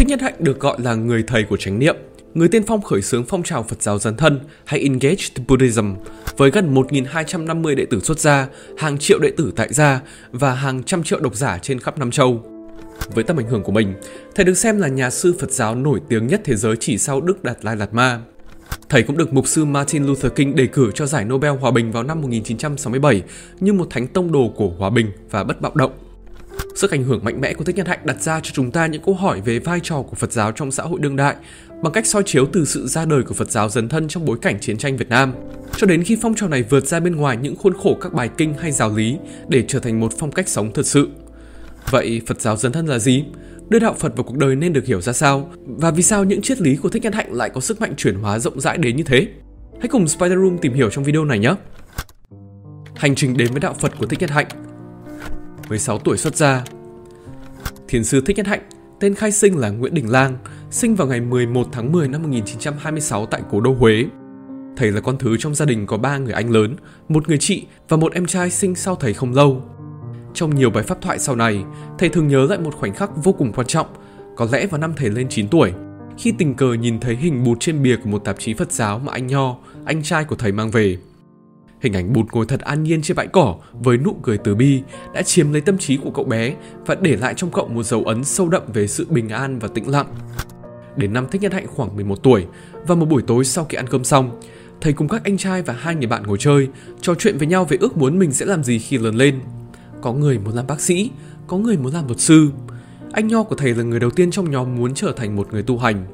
Thích Nhất Hạnh được gọi là người thầy của chánh niệm, người tiên phong khởi xướng phong trào Phật giáo dân thân hay Engaged Buddhism với gần 1.250 đệ tử xuất gia, hàng triệu đệ tử tại gia và hàng trăm triệu độc giả trên khắp Nam Châu. Với tầm ảnh hưởng của mình, thầy được xem là nhà sư Phật giáo nổi tiếng nhất thế giới chỉ sau Đức Đạt Lai Lạt Ma. Thầy cũng được mục sư Martin Luther King đề cử cho giải Nobel Hòa bình vào năm 1967 như một thánh tông đồ của hòa bình và bất bạo động. Sức ảnh hưởng mạnh mẽ của Thích Nhân Hạnh đặt ra cho chúng ta những câu hỏi về vai trò của Phật giáo trong xã hội đương đại, bằng cách soi chiếu từ sự ra đời của Phật giáo dấn thân trong bối cảnh chiến tranh Việt Nam cho đến khi phong trào này vượt ra bên ngoài những khuôn khổ các bài kinh hay giáo lý để trở thành một phong cách sống thật sự. Vậy Phật giáo dấn thân là gì? Đưa đạo Phật vào cuộc đời nên được hiểu ra sao? Và vì sao những triết lý của Thích Nhân Hạnh lại có sức mạnh chuyển hóa rộng rãi đến như thế? Hãy cùng Spider Room tìm hiểu trong video này nhé! Hành trình đến với đạo Phật của Thích Nhất Hạnh 16 tuổi xuất gia Thiền sư Thích Nhất Hạnh, tên khai sinh là Nguyễn Đình Lang, sinh vào ngày 11 tháng 10 năm 1926 tại Cố Đô Huế. Thầy là con thứ trong gia đình có ba người anh lớn, một người chị và một em trai sinh sau thầy không lâu. Trong nhiều bài pháp thoại sau này, thầy thường nhớ lại một khoảnh khắc vô cùng quan trọng, có lẽ vào năm thầy lên 9 tuổi, khi tình cờ nhìn thấy hình bụt trên bìa của một tạp chí Phật giáo mà anh Nho, anh trai của thầy mang về. Hình ảnh bụt ngồi thật an nhiên trên bãi cỏ với nụ cười từ bi đã chiếm lấy tâm trí của cậu bé và để lại trong cậu một dấu ấn sâu đậm về sự bình an và tĩnh lặng. Đến năm Thích Nhân Hạnh khoảng 11 tuổi và một buổi tối sau khi ăn cơm xong, thầy cùng các anh trai và hai người bạn ngồi chơi, trò chuyện với nhau về ước muốn mình sẽ làm gì khi lớn lên. Có người muốn làm bác sĩ, có người muốn làm luật sư. Anh Nho của thầy là người đầu tiên trong nhóm muốn trở thành một người tu hành.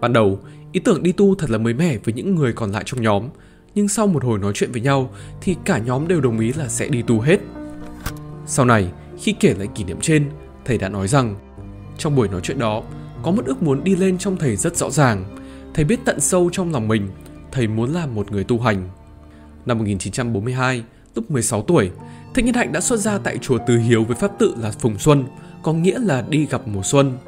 Ban đầu, ý tưởng đi tu thật là mới mẻ với những người còn lại trong nhóm, nhưng sau một hồi nói chuyện với nhau thì cả nhóm đều đồng ý là sẽ đi tu hết. Sau này, khi kể lại kỷ niệm trên, thầy đã nói rằng trong buổi nói chuyện đó, có một ước muốn đi lên trong thầy rất rõ ràng. Thầy biết tận sâu trong lòng mình, thầy muốn làm một người tu hành. Năm 1942, lúc 16 tuổi, Thích Nhân Hạnh đã xuất gia tại chùa Từ Hiếu với pháp tự là Phùng Xuân, có nghĩa là đi gặp mùa xuân.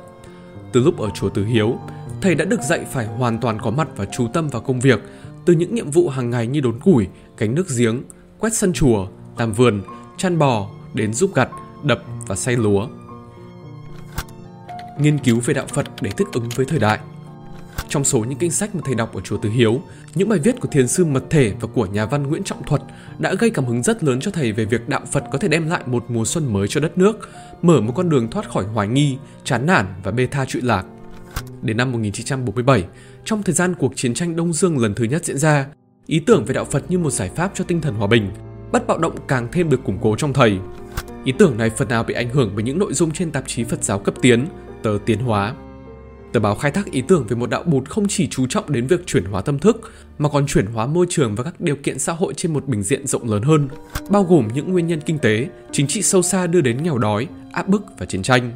Từ lúc ở chùa Từ Hiếu, thầy đã được dạy phải hoàn toàn có mặt và chú tâm vào công việc, từ những nhiệm vụ hàng ngày như đốn củi, cánh nước giếng, quét sân chùa, làm vườn, chăn bò, đến giúp gặt, đập và xay lúa. Nghiên cứu về đạo Phật để thích ứng với thời đại trong số những kinh sách mà thầy đọc ở chùa Từ Hiếu, những bài viết của thiền sư Mật Thể và của nhà văn Nguyễn Trọng Thuật đã gây cảm hứng rất lớn cho thầy về việc đạo Phật có thể đem lại một mùa xuân mới cho đất nước, mở một con đường thoát khỏi hoài nghi, chán nản và bê tha trụy lạc. Đến năm 1947, trong thời gian cuộc chiến tranh Đông Dương lần thứ nhất diễn ra, ý tưởng về đạo Phật như một giải pháp cho tinh thần hòa bình, bất bạo động càng thêm được củng cố trong thầy. Ý tưởng này phần nào bị ảnh hưởng bởi những nội dung trên tạp chí Phật giáo cấp tiến, tờ Tiến Hóa. Tờ báo khai thác ý tưởng về một đạo bụt không chỉ chú trọng đến việc chuyển hóa tâm thức mà còn chuyển hóa môi trường và các điều kiện xã hội trên một bình diện rộng lớn hơn, bao gồm những nguyên nhân kinh tế, chính trị sâu xa đưa đến nghèo đói, áp bức và chiến tranh.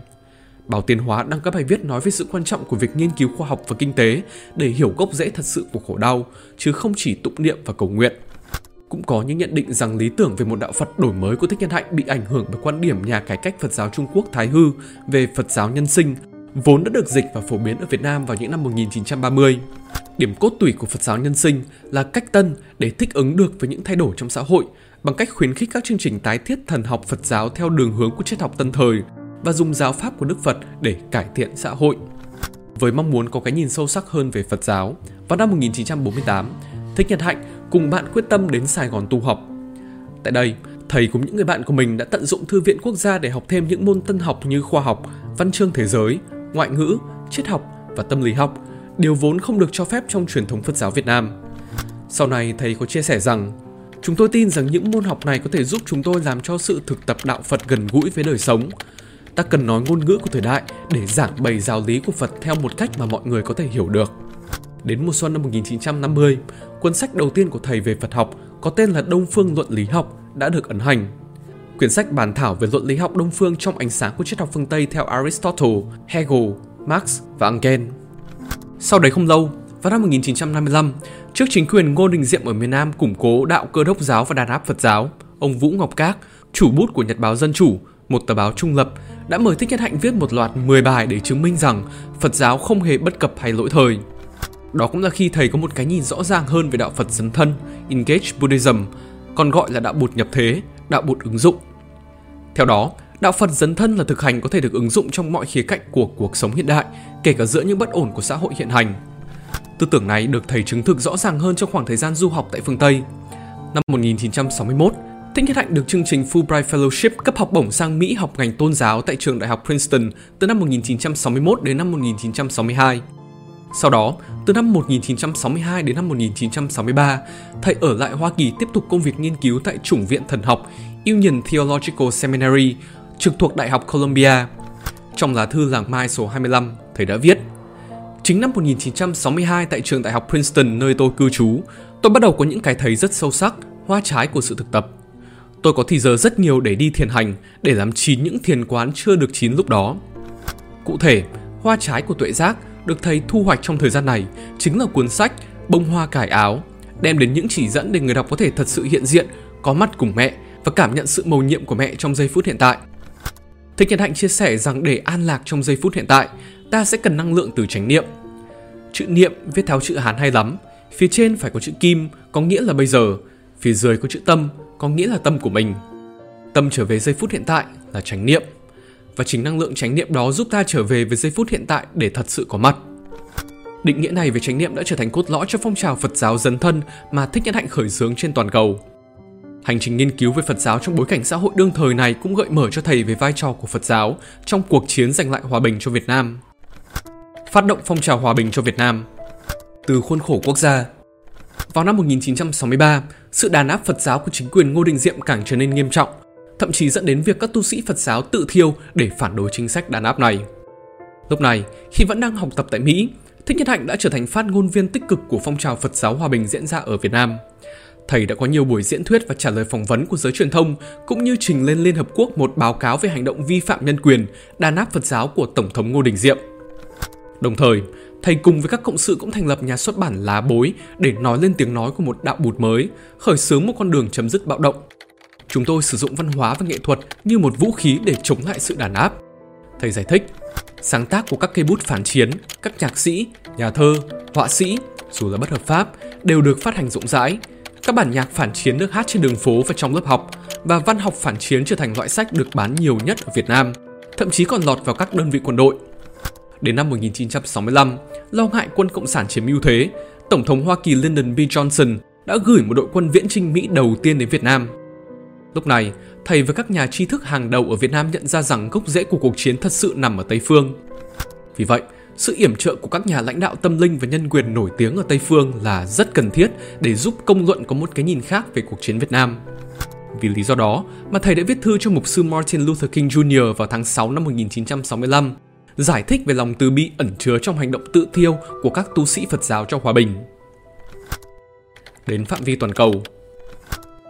Báo Tiến Hóa đăng các bài viết nói về sự quan trọng của việc nghiên cứu khoa học và kinh tế để hiểu gốc rễ thật sự của khổ đau, chứ không chỉ tụng niệm và cầu nguyện. Cũng có những nhận định rằng lý tưởng về một đạo Phật đổi mới của Thích Nhân Hạnh bị ảnh hưởng bởi quan điểm nhà cải cách Phật giáo Trung Quốc Thái Hư về Phật giáo nhân sinh vốn đã được dịch và phổ biến ở Việt Nam vào những năm 1930. Điểm cốt tủy của Phật giáo nhân sinh là cách tân để thích ứng được với những thay đổi trong xã hội bằng cách khuyến khích các chương trình tái thiết thần học Phật giáo theo đường hướng của triết học tân thời và dùng giáo pháp của Đức Phật để cải thiện xã hội. Với mong muốn có cái nhìn sâu sắc hơn về Phật giáo, vào năm 1948, Thích Nhật Hạnh cùng bạn quyết tâm đến Sài Gòn tu học. Tại đây, thầy cùng những người bạn của mình đã tận dụng thư viện quốc gia để học thêm những môn tân học như khoa học, văn chương thế giới, ngoại ngữ, triết học và tâm lý học, điều vốn không được cho phép trong truyền thống Phật giáo Việt Nam. Sau này thầy có chia sẻ rằng, chúng tôi tin rằng những môn học này có thể giúp chúng tôi làm cho sự thực tập đạo Phật gần gũi với đời sống. Ta cần nói ngôn ngữ của thời đại để giảng bày giáo lý của Phật theo một cách mà mọi người có thể hiểu được. Đến mùa xuân năm 1950, cuốn sách đầu tiên của thầy về Phật học có tên là Đông Phương Luận Lý Học đã được ấn hành Quyển sách bàn thảo về luận lý học Đông phương trong ánh sáng của triết học phương Tây theo Aristotle, Hegel, Marx và Engel. Sau đấy không lâu, vào năm 1955, trước chính quyền Ngô Đình Diệm ở miền Nam củng cố đạo cơ đốc giáo và đàn áp Phật giáo, ông Vũ Ngọc Các, chủ bút của Nhật báo Dân Chủ, một tờ báo trung lập, đã mời Thích Nhất Hạnh viết một loạt 10 bài để chứng minh rằng Phật giáo không hề bất cập hay lỗi thời. Đó cũng là khi thầy có một cái nhìn rõ ràng hơn về đạo Phật dấn thân, Engage Buddhism, còn gọi là đạo bụt nhập thế, đạo bụt ứng dụng. Theo đó, đạo Phật dấn thân là thực hành có thể được ứng dụng trong mọi khía cạnh của cuộc sống hiện đại, kể cả giữa những bất ổn của xã hội hiện hành. Tư tưởng này được thầy chứng thực rõ ràng hơn trong khoảng thời gian du học tại phương Tây. Năm 1961, Thích Nhất Hạnh được chương trình Fulbright Fellowship cấp học bổng sang Mỹ học ngành tôn giáo tại trường đại học Princeton từ năm 1961 đến năm 1962. Sau đó, từ năm 1962 đến năm 1963, thầy ở lại Hoa Kỳ tiếp tục công việc nghiên cứu tại Chủng viện Thần học Union Theological Seminary trực thuộc Đại học Columbia. Trong lá thư làng Mai số 25, thầy đã viết Chính năm 1962 tại trường Đại học Princeton nơi tôi cư trú, tôi bắt đầu có những cái thấy rất sâu sắc, hoa trái của sự thực tập. Tôi có thì giờ rất nhiều để đi thiền hành, để làm chín những thiền quán chưa được chín lúc đó. Cụ thể, hoa trái của tuệ giác được thầy thu hoạch trong thời gian này chính là cuốn sách Bông hoa cải áo, đem đến những chỉ dẫn để người đọc có thể thật sự hiện diện, có mắt cùng mẹ và cảm nhận sự mầu nhiệm của mẹ trong giây phút hiện tại. Thích Nhật Hạnh chia sẻ rằng để an lạc trong giây phút hiện tại, ta sẽ cần năng lượng từ chánh niệm. Chữ niệm viết theo chữ Hán hay lắm, phía trên phải có chữ kim, có nghĩa là bây giờ, phía dưới có chữ tâm, có nghĩa là tâm của mình. Tâm trở về giây phút hiện tại là chánh niệm và chính năng lượng chánh niệm đó giúp ta trở về với giây phút hiện tại để thật sự có mặt. Định nghĩa này về chánh niệm đã trở thành cốt lõi cho phong trào Phật giáo dấn thân mà Thích Nhất Hạnh khởi xướng trên toàn cầu. Hành trình nghiên cứu về Phật giáo trong bối cảnh xã hội đương thời này cũng gợi mở cho thầy về vai trò của Phật giáo trong cuộc chiến giành lại hòa bình cho Việt Nam. Phát động phong trào hòa bình cho Việt Nam Từ khuôn khổ quốc gia Vào năm 1963, sự đàn áp Phật giáo của chính quyền Ngô Đình Diệm càng trở nên nghiêm trọng thậm chí dẫn đến việc các tu sĩ Phật giáo tự thiêu để phản đối chính sách đàn áp này. Lúc này, khi vẫn đang học tập tại Mỹ, Thích Nhất Hạnh đã trở thành phát ngôn viên tích cực của phong trào Phật giáo hòa bình diễn ra ở Việt Nam. Thầy đã có nhiều buổi diễn thuyết và trả lời phỏng vấn của giới truyền thông, cũng như trình lên Liên Hợp Quốc một báo cáo về hành động vi phạm nhân quyền, đàn áp Phật giáo của Tổng thống Ngô Đình Diệm. Đồng thời, thầy cùng với các cộng sự cũng thành lập nhà xuất bản Lá Bối để nói lên tiếng nói của một đạo bụt mới, khởi xướng một con đường chấm dứt bạo động. Chúng tôi sử dụng văn hóa và nghệ thuật như một vũ khí để chống lại sự đàn áp. Thầy giải thích, sáng tác của các cây bút phản chiến, các nhạc sĩ, nhà thơ, họa sĩ, dù là bất hợp pháp, đều được phát hành rộng rãi. Các bản nhạc phản chiến được hát trên đường phố và trong lớp học, và văn học phản chiến trở thành loại sách được bán nhiều nhất ở Việt Nam, thậm chí còn lọt vào các đơn vị quân đội. Đến năm 1965, lo ngại quân Cộng sản chiếm ưu thế, Tổng thống Hoa Kỳ Lyndon B. Johnson đã gửi một đội quân viễn trinh Mỹ đầu tiên đến Việt Nam – Lúc này, thầy và các nhà tri thức hàng đầu ở Việt Nam nhận ra rằng gốc rễ của cuộc chiến thật sự nằm ở Tây Phương. Vì vậy, sự yểm trợ của các nhà lãnh đạo tâm linh và nhân quyền nổi tiếng ở Tây Phương là rất cần thiết để giúp công luận có một cái nhìn khác về cuộc chiến Việt Nam. Vì lý do đó mà thầy đã viết thư cho mục sư Martin Luther King Jr. vào tháng 6 năm 1965, giải thích về lòng từ bi ẩn chứa trong hành động tự thiêu của các tu sĩ Phật giáo trong hòa bình. Đến phạm vi toàn cầu,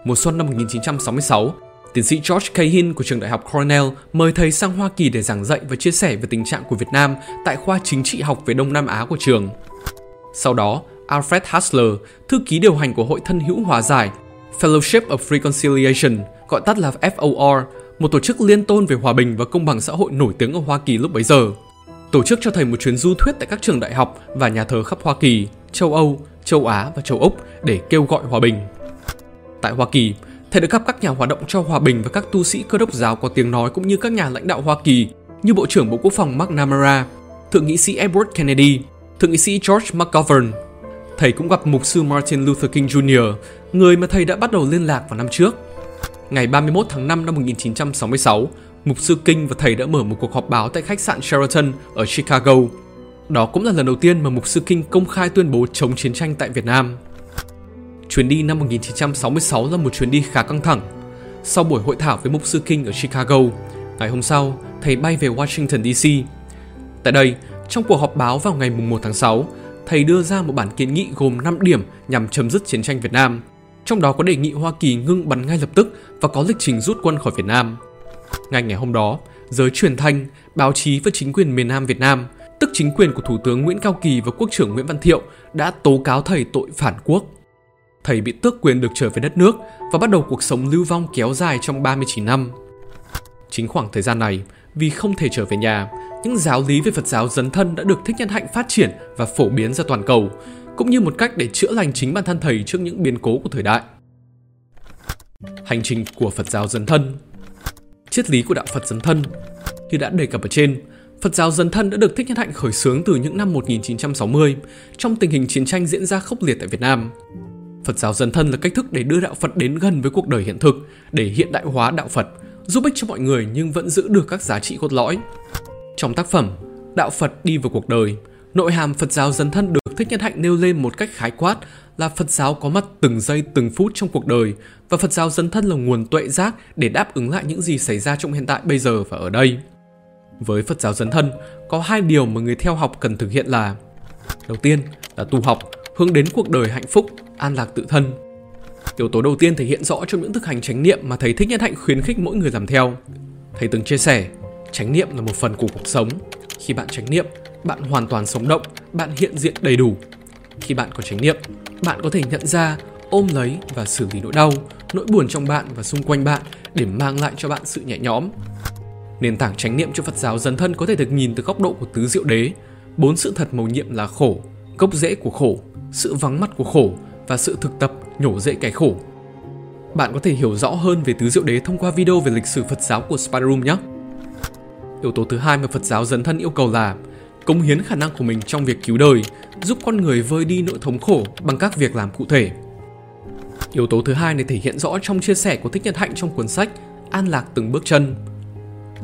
Mùa xuân năm 1966, tiến sĩ George Cahin của trường đại học Cornell mời thầy sang Hoa Kỳ để giảng dạy và chia sẻ về tình trạng của Việt Nam tại khoa chính trị học về Đông Nam Á của trường. Sau đó, Alfred Hassler, thư ký điều hành của Hội Thân hữu Hòa giải Fellowship of Reconciliation, gọi tắt là FOR, một tổ chức liên tôn về hòa bình và công bằng xã hội nổi tiếng ở Hoa Kỳ lúc bấy giờ. Tổ chức cho thầy một chuyến du thuyết tại các trường đại học và nhà thờ khắp Hoa Kỳ, châu Âu, châu Á và châu Úc để kêu gọi hòa bình. Tại Hoa Kỳ, thầy được gặp các nhà hoạt động cho hòa bình và các tu sĩ cơ đốc giáo có tiếng nói cũng như các nhà lãnh đạo Hoa Kỳ như Bộ trưởng Bộ Quốc phòng McNamara, Thượng nghị sĩ Edward Kennedy, Thượng nghị sĩ George McGovern. Thầy cũng gặp mục sư Martin Luther King Jr., người mà thầy đã bắt đầu liên lạc vào năm trước. Ngày 31 tháng 5 năm 1966, mục sư Kinh và thầy đã mở một cuộc họp báo tại khách sạn Sheraton ở Chicago. Đó cũng là lần đầu tiên mà mục sư Kinh công khai tuyên bố chống chiến tranh tại Việt Nam. Chuyến đi năm 1966 là một chuyến đi khá căng thẳng. Sau buổi hội thảo với mục sư Kinh ở Chicago, ngày hôm sau, thầy bay về Washington DC. Tại đây, trong cuộc họp báo vào ngày 1 tháng 6, thầy đưa ra một bản kiến nghị gồm 5 điểm nhằm chấm dứt chiến tranh Việt Nam. Trong đó có đề nghị Hoa Kỳ ngưng bắn ngay lập tức và có lịch trình rút quân khỏi Việt Nam. Ngay ngày hôm đó, giới truyền thanh, báo chí và chính quyền miền Nam Việt Nam, tức chính quyền của Thủ tướng Nguyễn Cao Kỳ và Quốc trưởng Nguyễn Văn Thiệu đã tố cáo thầy tội phản quốc thầy bị tước quyền được trở về đất nước và bắt đầu cuộc sống lưu vong kéo dài trong 39 năm. Chính khoảng thời gian này, vì không thể trở về nhà, những giáo lý về Phật giáo dấn thân đã được Thích Nhân Hạnh phát triển và phổ biến ra toàn cầu, cũng như một cách để chữa lành chính bản thân thầy trước những biến cố của thời đại. Hành trình của Phật giáo dân thân Triết lý của đạo Phật dân thân Như đã đề cập ở trên, Phật giáo dân thân đã được Thích Nhất Hạnh khởi xướng từ những năm 1960 trong tình hình chiến tranh diễn ra khốc liệt tại Việt Nam. Phật giáo dân thân là cách thức để đưa đạo Phật đến gần với cuộc đời hiện thực, để hiện đại hóa đạo Phật, giúp ích cho mọi người nhưng vẫn giữ được các giá trị cốt lõi. Trong tác phẩm Đạo Phật đi vào cuộc đời, nội hàm Phật giáo dấn thân được Thích Nhân Hạnh nêu lên một cách khái quát là Phật giáo có mặt từng giây từng phút trong cuộc đời và Phật giáo dấn thân là nguồn tuệ giác để đáp ứng lại những gì xảy ra trong hiện tại bây giờ và ở đây. Với Phật giáo dấn thân, có hai điều mà người theo học cần thực hiện là Đầu tiên là tu học, hướng đến cuộc đời hạnh phúc, an lạc tự thân. Yếu tố đầu tiên thể hiện rõ trong những thực hành chánh niệm mà thầy Thích Nhất Hạnh khuyến khích mỗi người làm theo. Thầy từng chia sẻ, chánh niệm là một phần của cuộc sống. Khi bạn chánh niệm, bạn hoàn toàn sống động, bạn hiện diện đầy đủ. Khi bạn có chánh niệm, bạn có thể nhận ra, ôm lấy và xử lý nỗi đau, nỗi buồn trong bạn và xung quanh bạn để mang lại cho bạn sự nhẹ nhõm. Nền tảng chánh niệm cho Phật giáo dấn thân có thể được nhìn từ góc độ của tứ diệu đế, bốn sự thật mầu nhiệm là khổ, gốc rễ của khổ, sự vắng mặt của khổ và sự thực tập nhổ rễ cái khổ. Bạn có thể hiểu rõ hơn về tứ diệu đế thông qua video về lịch sử Phật giáo của Spider Room nhé. Yếu tố thứ hai mà Phật giáo dấn thân yêu cầu là cống hiến khả năng của mình trong việc cứu đời, giúp con người vơi đi nỗi thống khổ bằng các việc làm cụ thể. Yếu tố thứ hai này thể hiện rõ trong chia sẻ của Thích Nhật Hạnh trong cuốn sách An lạc từng bước chân.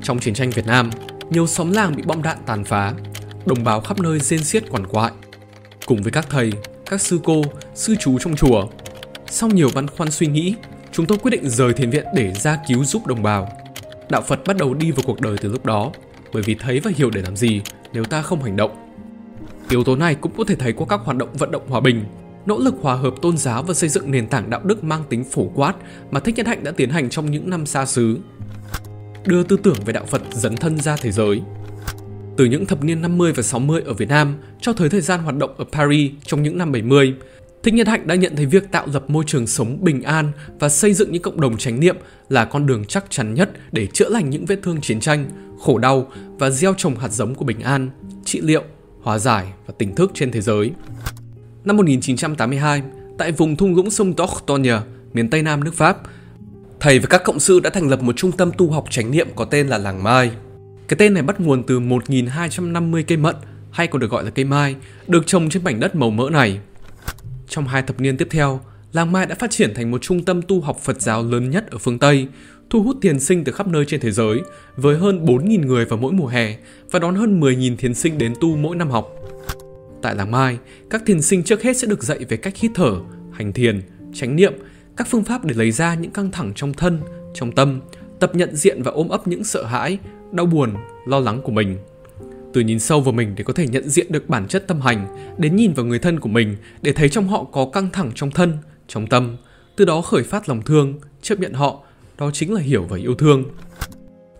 Trong chiến tranh Việt Nam, nhiều xóm làng bị bom đạn tàn phá, đồng bào khắp nơi rên xiết quằn quại. Cùng với các thầy, các sư cô, sư chú trong chùa, sau nhiều băn khoăn suy nghĩ, chúng tôi quyết định rời thiền viện để ra cứu giúp đồng bào. Đạo Phật bắt đầu đi vào cuộc đời từ lúc đó, bởi vì thấy và hiểu để làm gì nếu ta không hành động. Yếu tố này cũng có thể thấy qua các hoạt động vận động hòa bình, nỗ lực hòa hợp tôn giáo và xây dựng nền tảng đạo đức mang tính phổ quát mà Thích Nhất Hạnh đã tiến hành trong những năm xa xứ. Đưa tư tưởng về đạo Phật dấn thân ra thế giới. Từ những thập niên 50 và 60 ở Việt Nam cho tới thời gian hoạt động ở Paris trong những năm 70, Thích Nhất Hạnh đã nhận thấy việc tạo lập môi trường sống bình an và xây dựng những cộng đồng chánh niệm là con đường chắc chắn nhất để chữa lành những vết thương chiến tranh, khổ đau và gieo trồng hạt giống của bình an, trị liệu, hòa giải và tỉnh thức trên thế giới. Năm 1982, tại vùng thung lũng sông Dordogne, miền Tây Nam nước Pháp, thầy và các cộng sự đã thành lập một trung tâm tu học chánh niệm có tên là Làng Mai. Cái tên này bắt nguồn từ 1.250 cây mận, hay còn được gọi là cây mai, được trồng trên mảnh đất màu mỡ này. Trong hai thập niên tiếp theo, Làng Mai đã phát triển thành một trung tâm tu học Phật giáo lớn nhất ở phương Tây, thu hút thiền sinh từ khắp nơi trên thế giới, với hơn 4.000 người vào mỗi mùa hè và đón hơn 10.000 thiền sinh đến tu mỗi năm học. Tại Làng Mai, các thiền sinh trước hết sẽ được dạy về cách hít thở, hành thiền, chánh niệm, các phương pháp để lấy ra những căng thẳng trong thân, trong tâm, tập nhận diện và ôm ấp những sợ hãi, đau buồn, lo lắng của mình. Từ nhìn sâu vào mình để có thể nhận diện được bản chất tâm hành, đến nhìn vào người thân của mình để thấy trong họ có căng thẳng trong thân, trong tâm, từ đó khởi phát lòng thương, chấp nhận họ, đó chính là hiểu và yêu thương.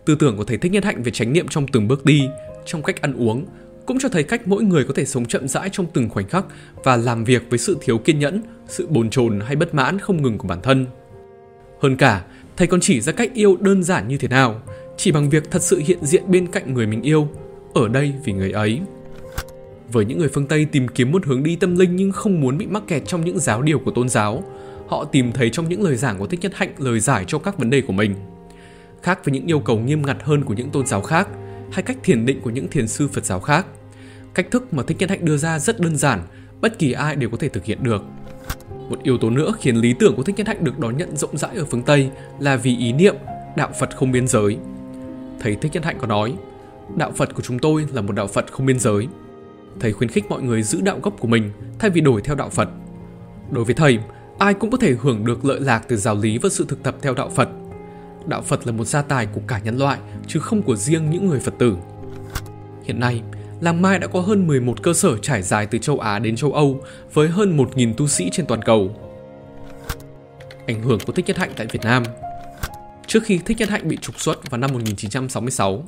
Tư tưởng của thầy Thích Nhất Hạnh về chánh niệm trong từng bước đi, trong cách ăn uống, cũng cho thấy cách mỗi người có thể sống chậm rãi trong từng khoảnh khắc và làm việc với sự thiếu kiên nhẫn, sự bồn chồn hay bất mãn không ngừng của bản thân. Hơn cả, thầy còn chỉ ra cách yêu đơn giản như thế nào, chỉ bằng việc thật sự hiện diện bên cạnh người mình yêu, ở đây vì người ấy. Với những người phương Tây tìm kiếm một hướng đi tâm linh nhưng không muốn bị mắc kẹt trong những giáo điều của tôn giáo, họ tìm thấy trong những lời giảng của Thích Nhất Hạnh lời giải cho các vấn đề của mình. Khác với những yêu cầu nghiêm ngặt hơn của những tôn giáo khác, hay cách thiền định của những thiền sư Phật giáo khác. Cách thức mà Thích Nhất Hạnh đưa ra rất đơn giản, bất kỳ ai đều có thể thực hiện được. Một yếu tố nữa khiến lý tưởng của Thích Nhất Hạnh được đón nhận rộng rãi ở phương Tây là vì ý niệm đạo Phật không biên giới. Thầy Thích Nhất Hạnh có nói, đạo Phật của chúng tôi là một đạo Phật không biên giới. Thầy khuyến khích mọi người giữ đạo gốc của mình thay vì đổi theo đạo Phật. Đối với thầy, ai cũng có thể hưởng được lợi lạc từ giáo lý và sự thực tập theo đạo Phật – đạo Phật là một gia tài của cả nhân loại chứ không của riêng những người Phật tử. Hiện nay, làng Mai đã có hơn 11 cơ sở trải dài từ châu Á đến châu Âu với hơn 1.000 tu sĩ trên toàn cầu. Ảnh hưởng của Thích Nhất Hạnh tại Việt Nam Trước khi Thích Nhất Hạnh bị trục xuất vào năm 1966,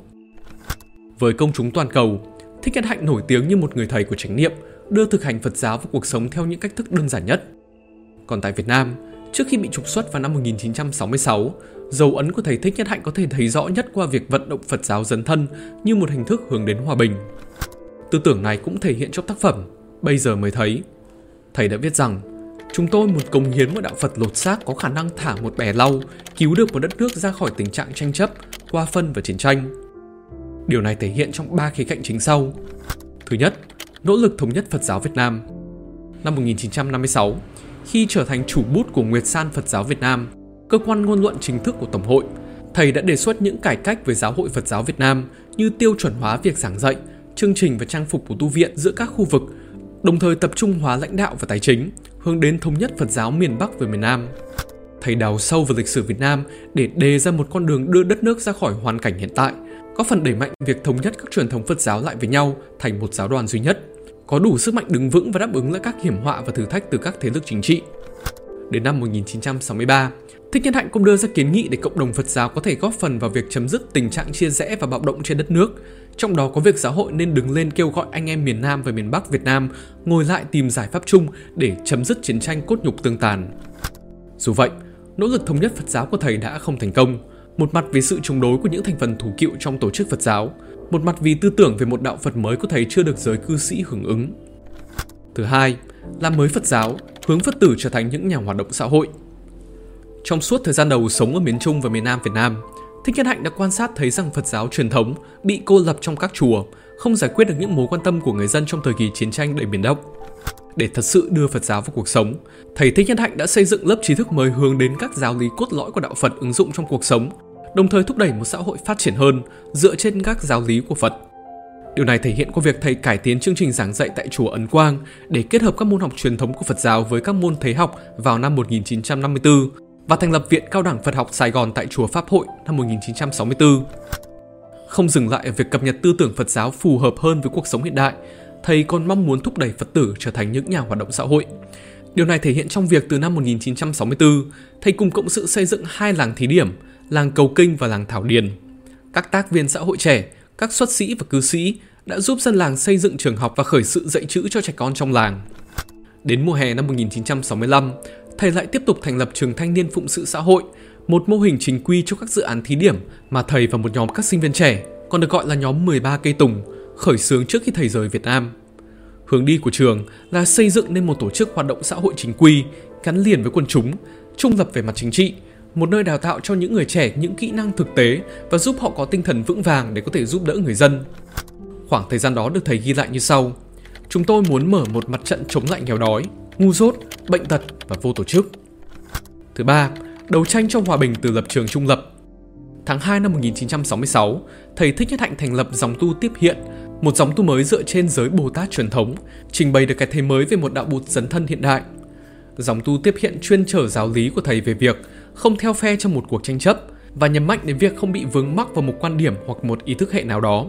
với công chúng toàn cầu, Thích Nhất Hạnh nổi tiếng như một người thầy của chánh niệm, đưa thực hành Phật giáo vào cuộc sống theo những cách thức đơn giản nhất. Còn tại Việt Nam, trước khi bị trục xuất vào năm 1966, dấu ấn của thầy Thích Nhất Hạnh có thể thấy rõ nhất qua việc vận động Phật giáo dấn thân như một hình thức hướng đến hòa bình. Tư tưởng này cũng thể hiện trong tác phẩm Bây giờ mới thấy. Thầy đã viết rằng, chúng tôi một công hiến một đạo Phật lột xác có khả năng thả một bè lau, cứu được một đất nước ra khỏi tình trạng tranh chấp, qua phân và chiến tranh. Điều này thể hiện trong ba khía cạnh chính sau. Thứ nhất, nỗ lực thống nhất Phật giáo Việt Nam. Năm 1956, khi trở thành chủ bút của Nguyệt San Phật giáo Việt Nam, cơ quan ngôn luận chính thức của Tổng hội, thầy đã đề xuất những cải cách với Giáo hội Phật giáo Việt Nam như tiêu chuẩn hóa việc giảng dạy, chương trình và trang phục của tu viện giữa các khu vực, đồng thời tập trung hóa lãnh đạo và tài chính, hướng đến thống nhất Phật giáo miền Bắc với miền Nam. Thầy đào sâu vào lịch sử Việt Nam để đề ra một con đường đưa đất nước ra khỏi hoàn cảnh hiện tại, có phần đẩy mạnh việc thống nhất các truyền thống Phật giáo lại với nhau thành một giáo đoàn duy nhất, có đủ sức mạnh đứng vững và đáp ứng lại các hiểm họa và thử thách từ các thế lực chính trị. Đến năm 1963, Thích Nhân Hạnh cũng đưa ra kiến nghị để cộng đồng Phật giáo có thể góp phần vào việc chấm dứt tình trạng chia rẽ và bạo động trên đất nước, trong đó có việc giáo hội nên đứng lên kêu gọi anh em miền Nam và miền Bắc Việt Nam ngồi lại tìm giải pháp chung để chấm dứt chiến tranh cốt nhục tương tàn. Dù vậy, nỗ lực thống nhất Phật giáo của thầy đã không thành công, một mặt vì sự chống đối của những thành phần thủ cựu trong tổ chức Phật giáo, một mặt vì tư tưởng về một đạo Phật mới có thấy chưa được giới cư sĩ hưởng ứng. Thứ hai, làm mới Phật giáo, hướng Phật tử trở thành những nhà hoạt động xã hội. Trong suốt thời gian đầu sống ở miền Trung và miền Nam Việt Nam, Thích Nhân Hạnh đã quan sát thấy rằng Phật giáo truyền thống bị cô lập trong các chùa, không giải quyết được những mối quan tâm của người dân trong thời kỳ chiến tranh đầy biển Đông. Để thật sự đưa Phật giáo vào cuộc sống, thầy Thích Nhân Hạnh đã xây dựng lớp trí thức mới hướng đến các giáo lý cốt lõi của đạo Phật ứng dụng trong cuộc sống, đồng thời thúc đẩy một xã hội phát triển hơn dựa trên các giáo lý của Phật. Điều này thể hiện qua việc thầy cải tiến chương trình giảng dạy tại chùa Ấn Quang để kết hợp các môn học truyền thống của Phật giáo với các môn thế học vào năm 1954 và thành lập Viện Cao đẳng Phật học Sài Gòn tại chùa Pháp Hội năm 1964. Không dừng lại ở việc cập nhật tư tưởng Phật giáo phù hợp hơn với cuộc sống hiện đại, thầy còn mong muốn thúc đẩy Phật tử trở thành những nhà hoạt động xã hội. Điều này thể hiện trong việc từ năm 1964, thầy cùng cộng sự xây dựng hai làng thí điểm, làng Cầu Kinh và làng Thảo Điền. Các tác viên xã hội trẻ, các xuất sĩ và cư sĩ đã giúp dân làng xây dựng trường học và khởi sự dạy chữ cho trẻ con trong làng. Đến mùa hè năm 1965, thầy lại tiếp tục thành lập trường thanh niên phụng sự xã hội, một mô hình chính quy cho các dự án thí điểm mà thầy và một nhóm các sinh viên trẻ, còn được gọi là nhóm 13 cây tùng, khởi xướng trước khi thầy rời Việt Nam. Hướng đi của trường là xây dựng nên một tổ chức hoạt động xã hội chính quy, gắn liền với quần chúng, trung lập về mặt chính trị, một nơi đào tạo cho những người trẻ những kỹ năng thực tế và giúp họ có tinh thần vững vàng để có thể giúp đỡ người dân. Khoảng thời gian đó được thầy ghi lại như sau. Chúng tôi muốn mở một mặt trận chống lại nghèo đói, ngu dốt, bệnh tật và vô tổ chức. Thứ ba, đấu tranh cho hòa bình từ lập trường trung lập. Tháng 2 năm 1966, thầy Thích Nhất Hạnh thành lập dòng tu tiếp hiện, một dòng tu mới dựa trên giới Bồ Tát truyền thống, trình bày được cái thế mới về một đạo bụt dấn thân hiện đại. Dòng tu tiếp hiện chuyên trở giáo lý của thầy về việc không theo phe trong một cuộc tranh chấp và nhấn mạnh đến việc không bị vướng mắc vào một quan điểm hoặc một ý thức hệ nào đó.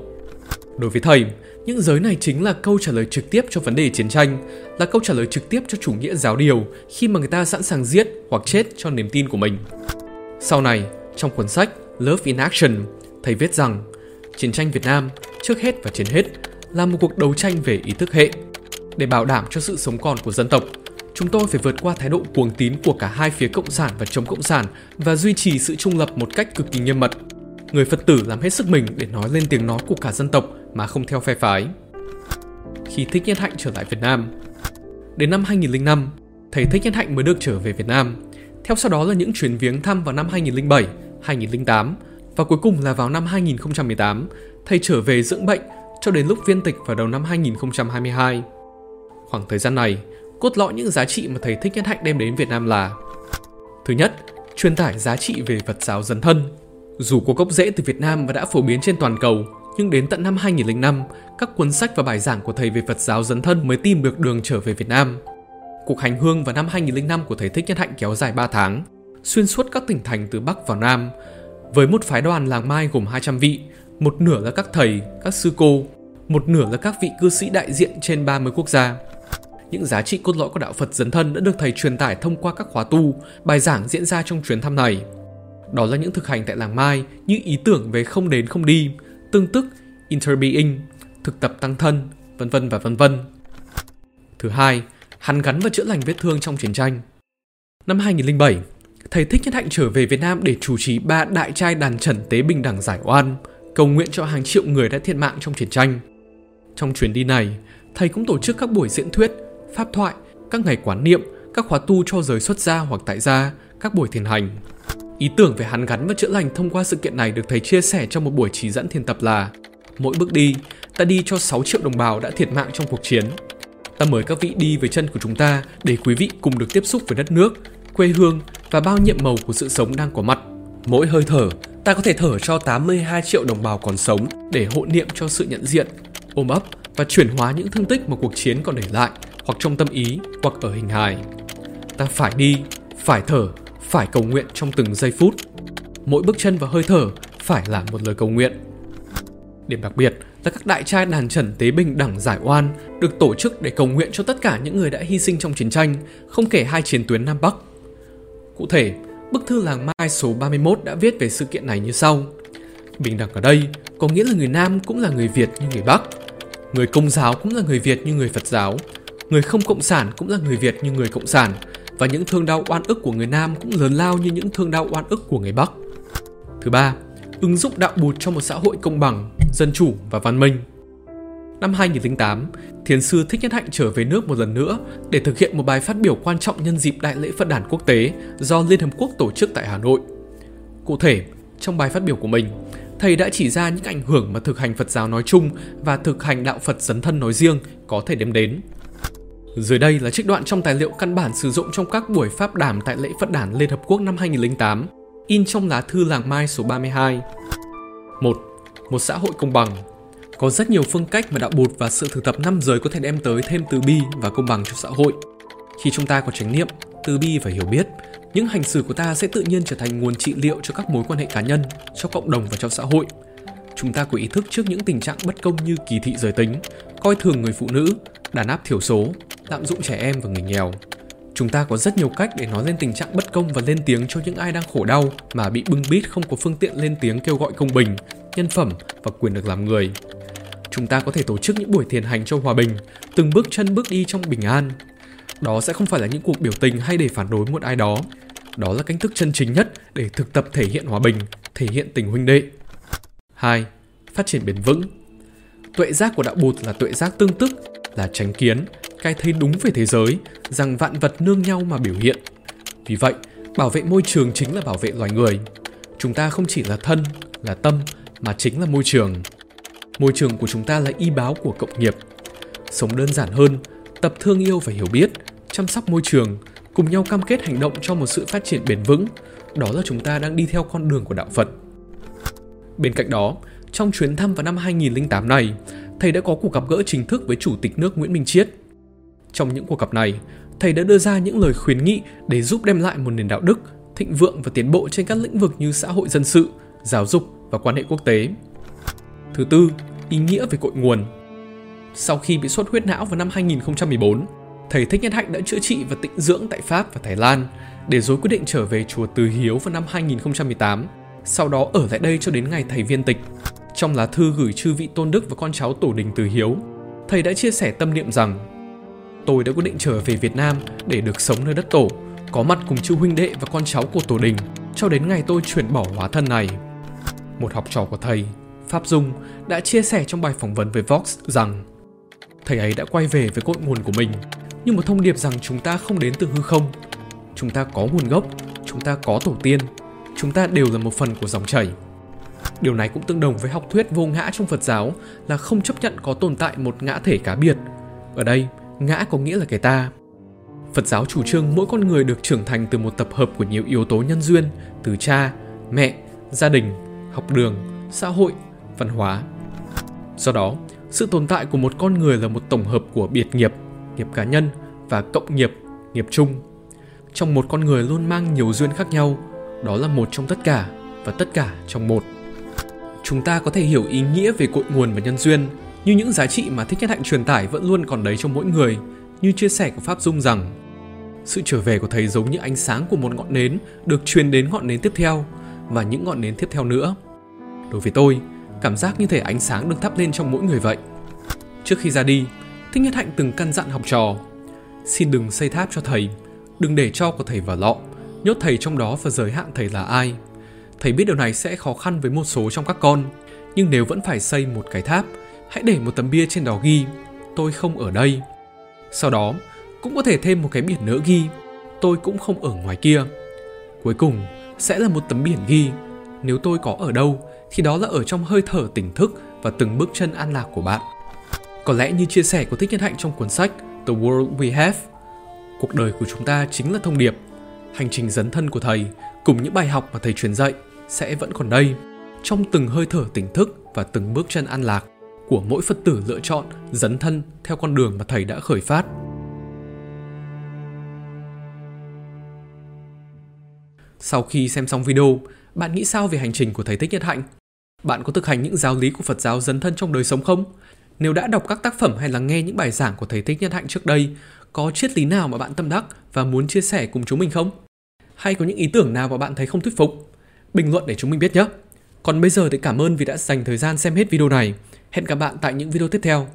Đối với thầy, những giới này chính là câu trả lời trực tiếp cho vấn đề chiến tranh, là câu trả lời trực tiếp cho chủ nghĩa giáo điều khi mà người ta sẵn sàng giết hoặc chết cho niềm tin của mình. Sau này, trong cuốn sách Love in Action, thầy viết rằng chiến tranh Việt Nam trước hết và trên hết là một cuộc đấu tranh về ý thức hệ. Để bảo đảm cho sự sống còn của dân tộc, chúng tôi phải vượt qua thái độ cuồng tín của cả hai phía cộng sản và chống cộng sản và duy trì sự trung lập một cách cực kỳ nghiêm mật. Người Phật tử làm hết sức mình để nói lên tiếng nói của cả dân tộc mà không theo phe phái. Khi Thích Nhân Hạnh trở lại Việt Nam, đến năm 2005, thầy Thích Nhân Hạnh mới được trở về Việt Nam. Theo sau đó là những chuyến viếng thăm vào năm 2007, 2008 và cuối cùng là vào năm 2018, thầy trở về dưỡng bệnh cho đến lúc viên tịch vào đầu năm 2022. Khoảng thời gian này, cốt lõi những giá trị mà thầy Thích Nhất Hạnh đem đến Việt Nam là Thứ nhất, truyền tải giá trị về Phật giáo dân thân. Dù có gốc rễ từ Việt Nam và đã phổ biến trên toàn cầu, nhưng đến tận năm 2005, các cuốn sách và bài giảng của thầy về Phật giáo dân thân mới tìm được đường trở về Việt Nam. Cuộc hành hương vào năm 2005 của thầy Thích Nhất Hạnh kéo dài 3 tháng, xuyên suốt các tỉnh thành từ Bắc vào Nam, với một phái đoàn làng Mai gồm 200 vị, một nửa là các thầy, các sư cô, một nửa là các vị cư sĩ đại diện trên 30 quốc gia. Những giá trị cốt lõi của đạo Phật dấn thân đã được thầy truyền tải thông qua các khóa tu, bài giảng diễn ra trong chuyến thăm này. Đó là những thực hành tại làng Mai như ý tưởng về không đến không đi, tương tức, interbeing, thực tập tăng thân, vân vân và vân vân. Thứ hai, hắn gắn và chữa lành vết thương trong chiến tranh. Năm 2007, thầy Thích Nhất Hạnh trở về Việt Nam để chủ trì ba đại trai đàn trần tế bình đẳng giải oan, cầu nguyện cho hàng triệu người đã thiệt mạng trong chiến tranh. Trong chuyến đi này, thầy cũng tổ chức các buổi diễn thuyết, pháp thoại, các ngày quán niệm, các khóa tu cho giới xuất gia hoặc tại gia, các buổi thiền hành. Ý tưởng về hắn gắn và chữa lành thông qua sự kiện này được thầy chia sẻ trong một buổi chỉ dẫn thiền tập là Mỗi bước đi, ta đi cho 6 triệu đồng bào đã thiệt mạng trong cuộc chiến. Ta mời các vị đi với chân của chúng ta để quý vị cùng được tiếp xúc với đất nước, quê hương và bao nhiệm màu của sự sống đang có mặt. Mỗi hơi thở, ta có thể thở cho 82 triệu đồng bào còn sống để hộ niệm cho sự nhận diện, ôm ấp và chuyển hóa những thương tích mà cuộc chiến còn để lại hoặc trong tâm ý hoặc ở hình hài. Ta phải đi, phải thở, phải cầu nguyện trong từng giây phút. Mỗi bước chân và hơi thở phải là một lời cầu nguyện. Điểm đặc biệt là các đại trai đàn trần tế bình đẳng giải oan được tổ chức để cầu nguyện cho tất cả những người đã hy sinh trong chiến tranh, không kể hai chiến tuyến Nam Bắc. Cụ thể, bức thư làng Mai số 31 đã viết về sự kiện này như sau. Bình đẳng ở đây có nghĩa là người Nam cũng là người Việt như người Bắc, người Công giáo cũng là người Việt như người Phật giáo, người không cộng sản cũng là người Việt như người cộng sản và những thương đau oan ức của người Nam cũng lớn lao như những thương đau oan ức của người Bắc. Thứ ba, ứng dụng đạo bụt trong một xã hội công bằng, dân chủ và văn minh. Năm 2008, Thiền sư Thích Nhất Hạnh trở về nước một lần nữa để thực hiện một bài phát biểu quan trọng nhân dịp Đại lễ Phật đản quốc tế do Liên Hợp Quốc tổ chức tại Hà Nội. Cụ thể, trong bài phát biểu của mình, thầy đã chỉ ra những ảnh hưởng mà thực hành Phật giáo nói chung và thực hành đạo Phật dấn thân nói riêng có thể đem đến. Dưới đây là trích đoạn trong tài liệu căn bản sử dụng trong các buổi pháp đàm tại lễ Phật đản Liên Hợp Quốc năm 2008, in trong lá thư làng Mai số 32. 1. Một xã hội công bằng Có rất nhiều phương cách mà đạo bụt và sự thực tập năm giới có thể đem tới thêm từ bi và công bằng cho xã hội. Khi chúng ta có chánh niệm, từ bi và hiểu biết, những hành xử của ta sẽ tự nhiên trở thành nguồn trị liệu cho các mối quan hệ cá nhân, cho cộng đồng và cho xã hội. Chúng ta có ý thức trước những tình trạng bất công như kỳ thị giới tính, coi thường người phụ nữ, đàn áp thiểu số, lạm dụng trẻ em và người nghèo. Chúng ta có rất nhiều cách để nói lên tình trạng bất công và lên tiếng cho những ai đang khổ đau mà bị bưng bít không có phương tiện lên tiếng kêu gọi công bình, nhân phẩm và quyền được làm người. Chúng ta có thể tổ chức những buổi thiền hành cho hòa bình, từng bước chân bước đi trong bình an. Đó sẽ không phải là những cuộc biểu tình hay để phản đối một ai đó. Đó là cách thức chân chính nhất để thực tập thể hiện hòa bình, thể hiện tình huynh đệ. 2. Phát triển bền vững Tuệ giác của đạo bụt là tuệ giác tương tức, là tránh kiến, cái thấy đúng về thế giới, rằng vạn vật nương nhau mà biểu hiện. Vì vậy, bảo vệ môi trường chính là bảo vệ loài người. Chúng ta không chỉ là thân, là tâm, mà chính là môi trường. Môi trường của chúng ta là y báo của cộng nghiệp. Sống đơn giản hơn, tập thương yêu và hiểu biết, chăm sóc môi trường, cùng nhau cam kết hành động cho một sự phát triển bền vững, đó là chúng ta đang đi theo con đường của đạo Phật. Bên cạnh đó, trong chuyến thăm vào năm 2008 này, thầy đã có cuộc gặp gỡ chính thức với Chủ tịch nước Nguyễn Minh Chiết. Trong những cuộc gặp này, thầy đã đưa ra những lời khuyến nghị để giúp đem lại một nền đạo đức, thịnh vượng và tiến bộ trên các lĩnh vực như xã hội dân sự, giáo dục và quan hệ quốc tế. Thứ tư, ý nghĩa về cội nguồn. Sau khi bị xuất huyết não vào năm 2014, thầy Thích Nhất Hạnh đã chữa trị và tịnh dưỡng tại Pháp và Thái Lan, để rồi quyết định trở về chùa Từ Hiếu vào năm 2018, sau đó ở lại đây cho đến ngày thầy viên tịch. Trong lá thư gửi chư vị tôn đức và con cháu tổ đình Từ Hiếu, thầy đã chia sẻ tâm niệm rằng tôi đã quyết định trở về Việt Nam để được sống nơi đất tổ, có mặt cùng chư huynh đệ và con cháu của tổ đình cho đến ngày tôi chuyển bỏ hóa thân này. Một học trò của thầy, Pháp Dung, đã chia sẻ trong bài phỏng vấn với Vox rằng thầy ấy đã quay về với cội nguồn của mình, như một thông điệp rằng chúng ta không đến từ hư không. Chúng ta có nguồn gốc, chúng ta có tổ tiên, chúng ta đều là một phần của dòng chảy. Điều này cũng tương đồng với học thuyết vô ngã trong Phật giáo là không chấp nhận có tồn tại một ngã thể cá biệt. Ở đây, ngã có nghĩa là cái ta. Phật giáo chủ trương mỗi con người được trưởng thành từ một tập hợp của nhiều yếu tố nhân duyên, từ cha, mẹ, gia đình, học đường, xã hội, văn hóa. Do đó, sự tồn tại của một con người là một tổng hợp của biệt nghiệp, nghiệp cá nhân và cộng nghiệp, nghiệp chung. Trong một con người luôn mang nhiều duyên khác nhau, đó là một trong tất cả và tất cả trong một chúng ta có thể hiểu ý nghĩa về cội nguồn và nhân duyên như những giá trị mà thích nhất hạnh truyền tải vẫn luôn còn đấy trong mỗi người như chia sẻ của pháp dung rằng sự trở về của thầy giống như ánh sáng của một ngọn nến được truyền đến ngọn nến tiếp theo và những ngọn nến tiếp theo nữa. Đối với tôi cảm giác như thể ánh sáng được thắp lên trong mỗi người vậy. Trước khi ra đi thích nhất hạnh từng căn dặn học trò xin đừng xây tháp cho thầy đừng để cho của thầy vào lọ nhốt thầy trong đó và giới hạn thầy là ai. Thầy biết điều này sẽ khó khăn với một số trong các con, nhưng nếu vẫn phải xây một cái tháp, hãy để một tấm bia trên đó ghi tôi không ở đây. Sau đó, cũng có thể thêm một cái biển nữa ghi tôi cũng không ở ngoài kia. Cuối cùng, sẽ là một tấm biển ghi nếu tôi có ở đâu thì đó là ở trong hơi thở tỉnh thức và từng bước chân an lạc của bạn. Có lẽ như chia sẻ của Thích nhân Hạnh trong cuốn sách The World We Have, cuộc đời của chúng ta chính là thông điệp. Hành trình dấn thân của thầy cùng những bài học mà thầy truyền dạy sẽ vẫn còn đây trong từng hơi thở tỉnh thức và từng bước chân an lạc của mỗi Phật tử lựa chọn dấn thân theo con đường mà thầy đã khởi phát. Sau khi xem xong video, bạn nghĩ sao về hành trình của thầy Thích Nhất Hạnh? Bạn có thực hành những giáo lý của Phật giáo dấn thân trong đời sống không? Nếu đã đọc các tác phẩm hay là nghe những bài giảng của thầy Thích Nhất Hạnh trước đây, có triết lý nào mà bạn tâm đắc và muốn chia sẻ cùng chúng mình không? Hay có những ý tưởng nào mà bạn thấy không thuyết phục? Bình luận để chúng mình biết nhé! Còn bây giờ thì cảm ơn vì đã dành thời gian xem hết video này. Hẹn gặp bạn tại những video tiếp theo.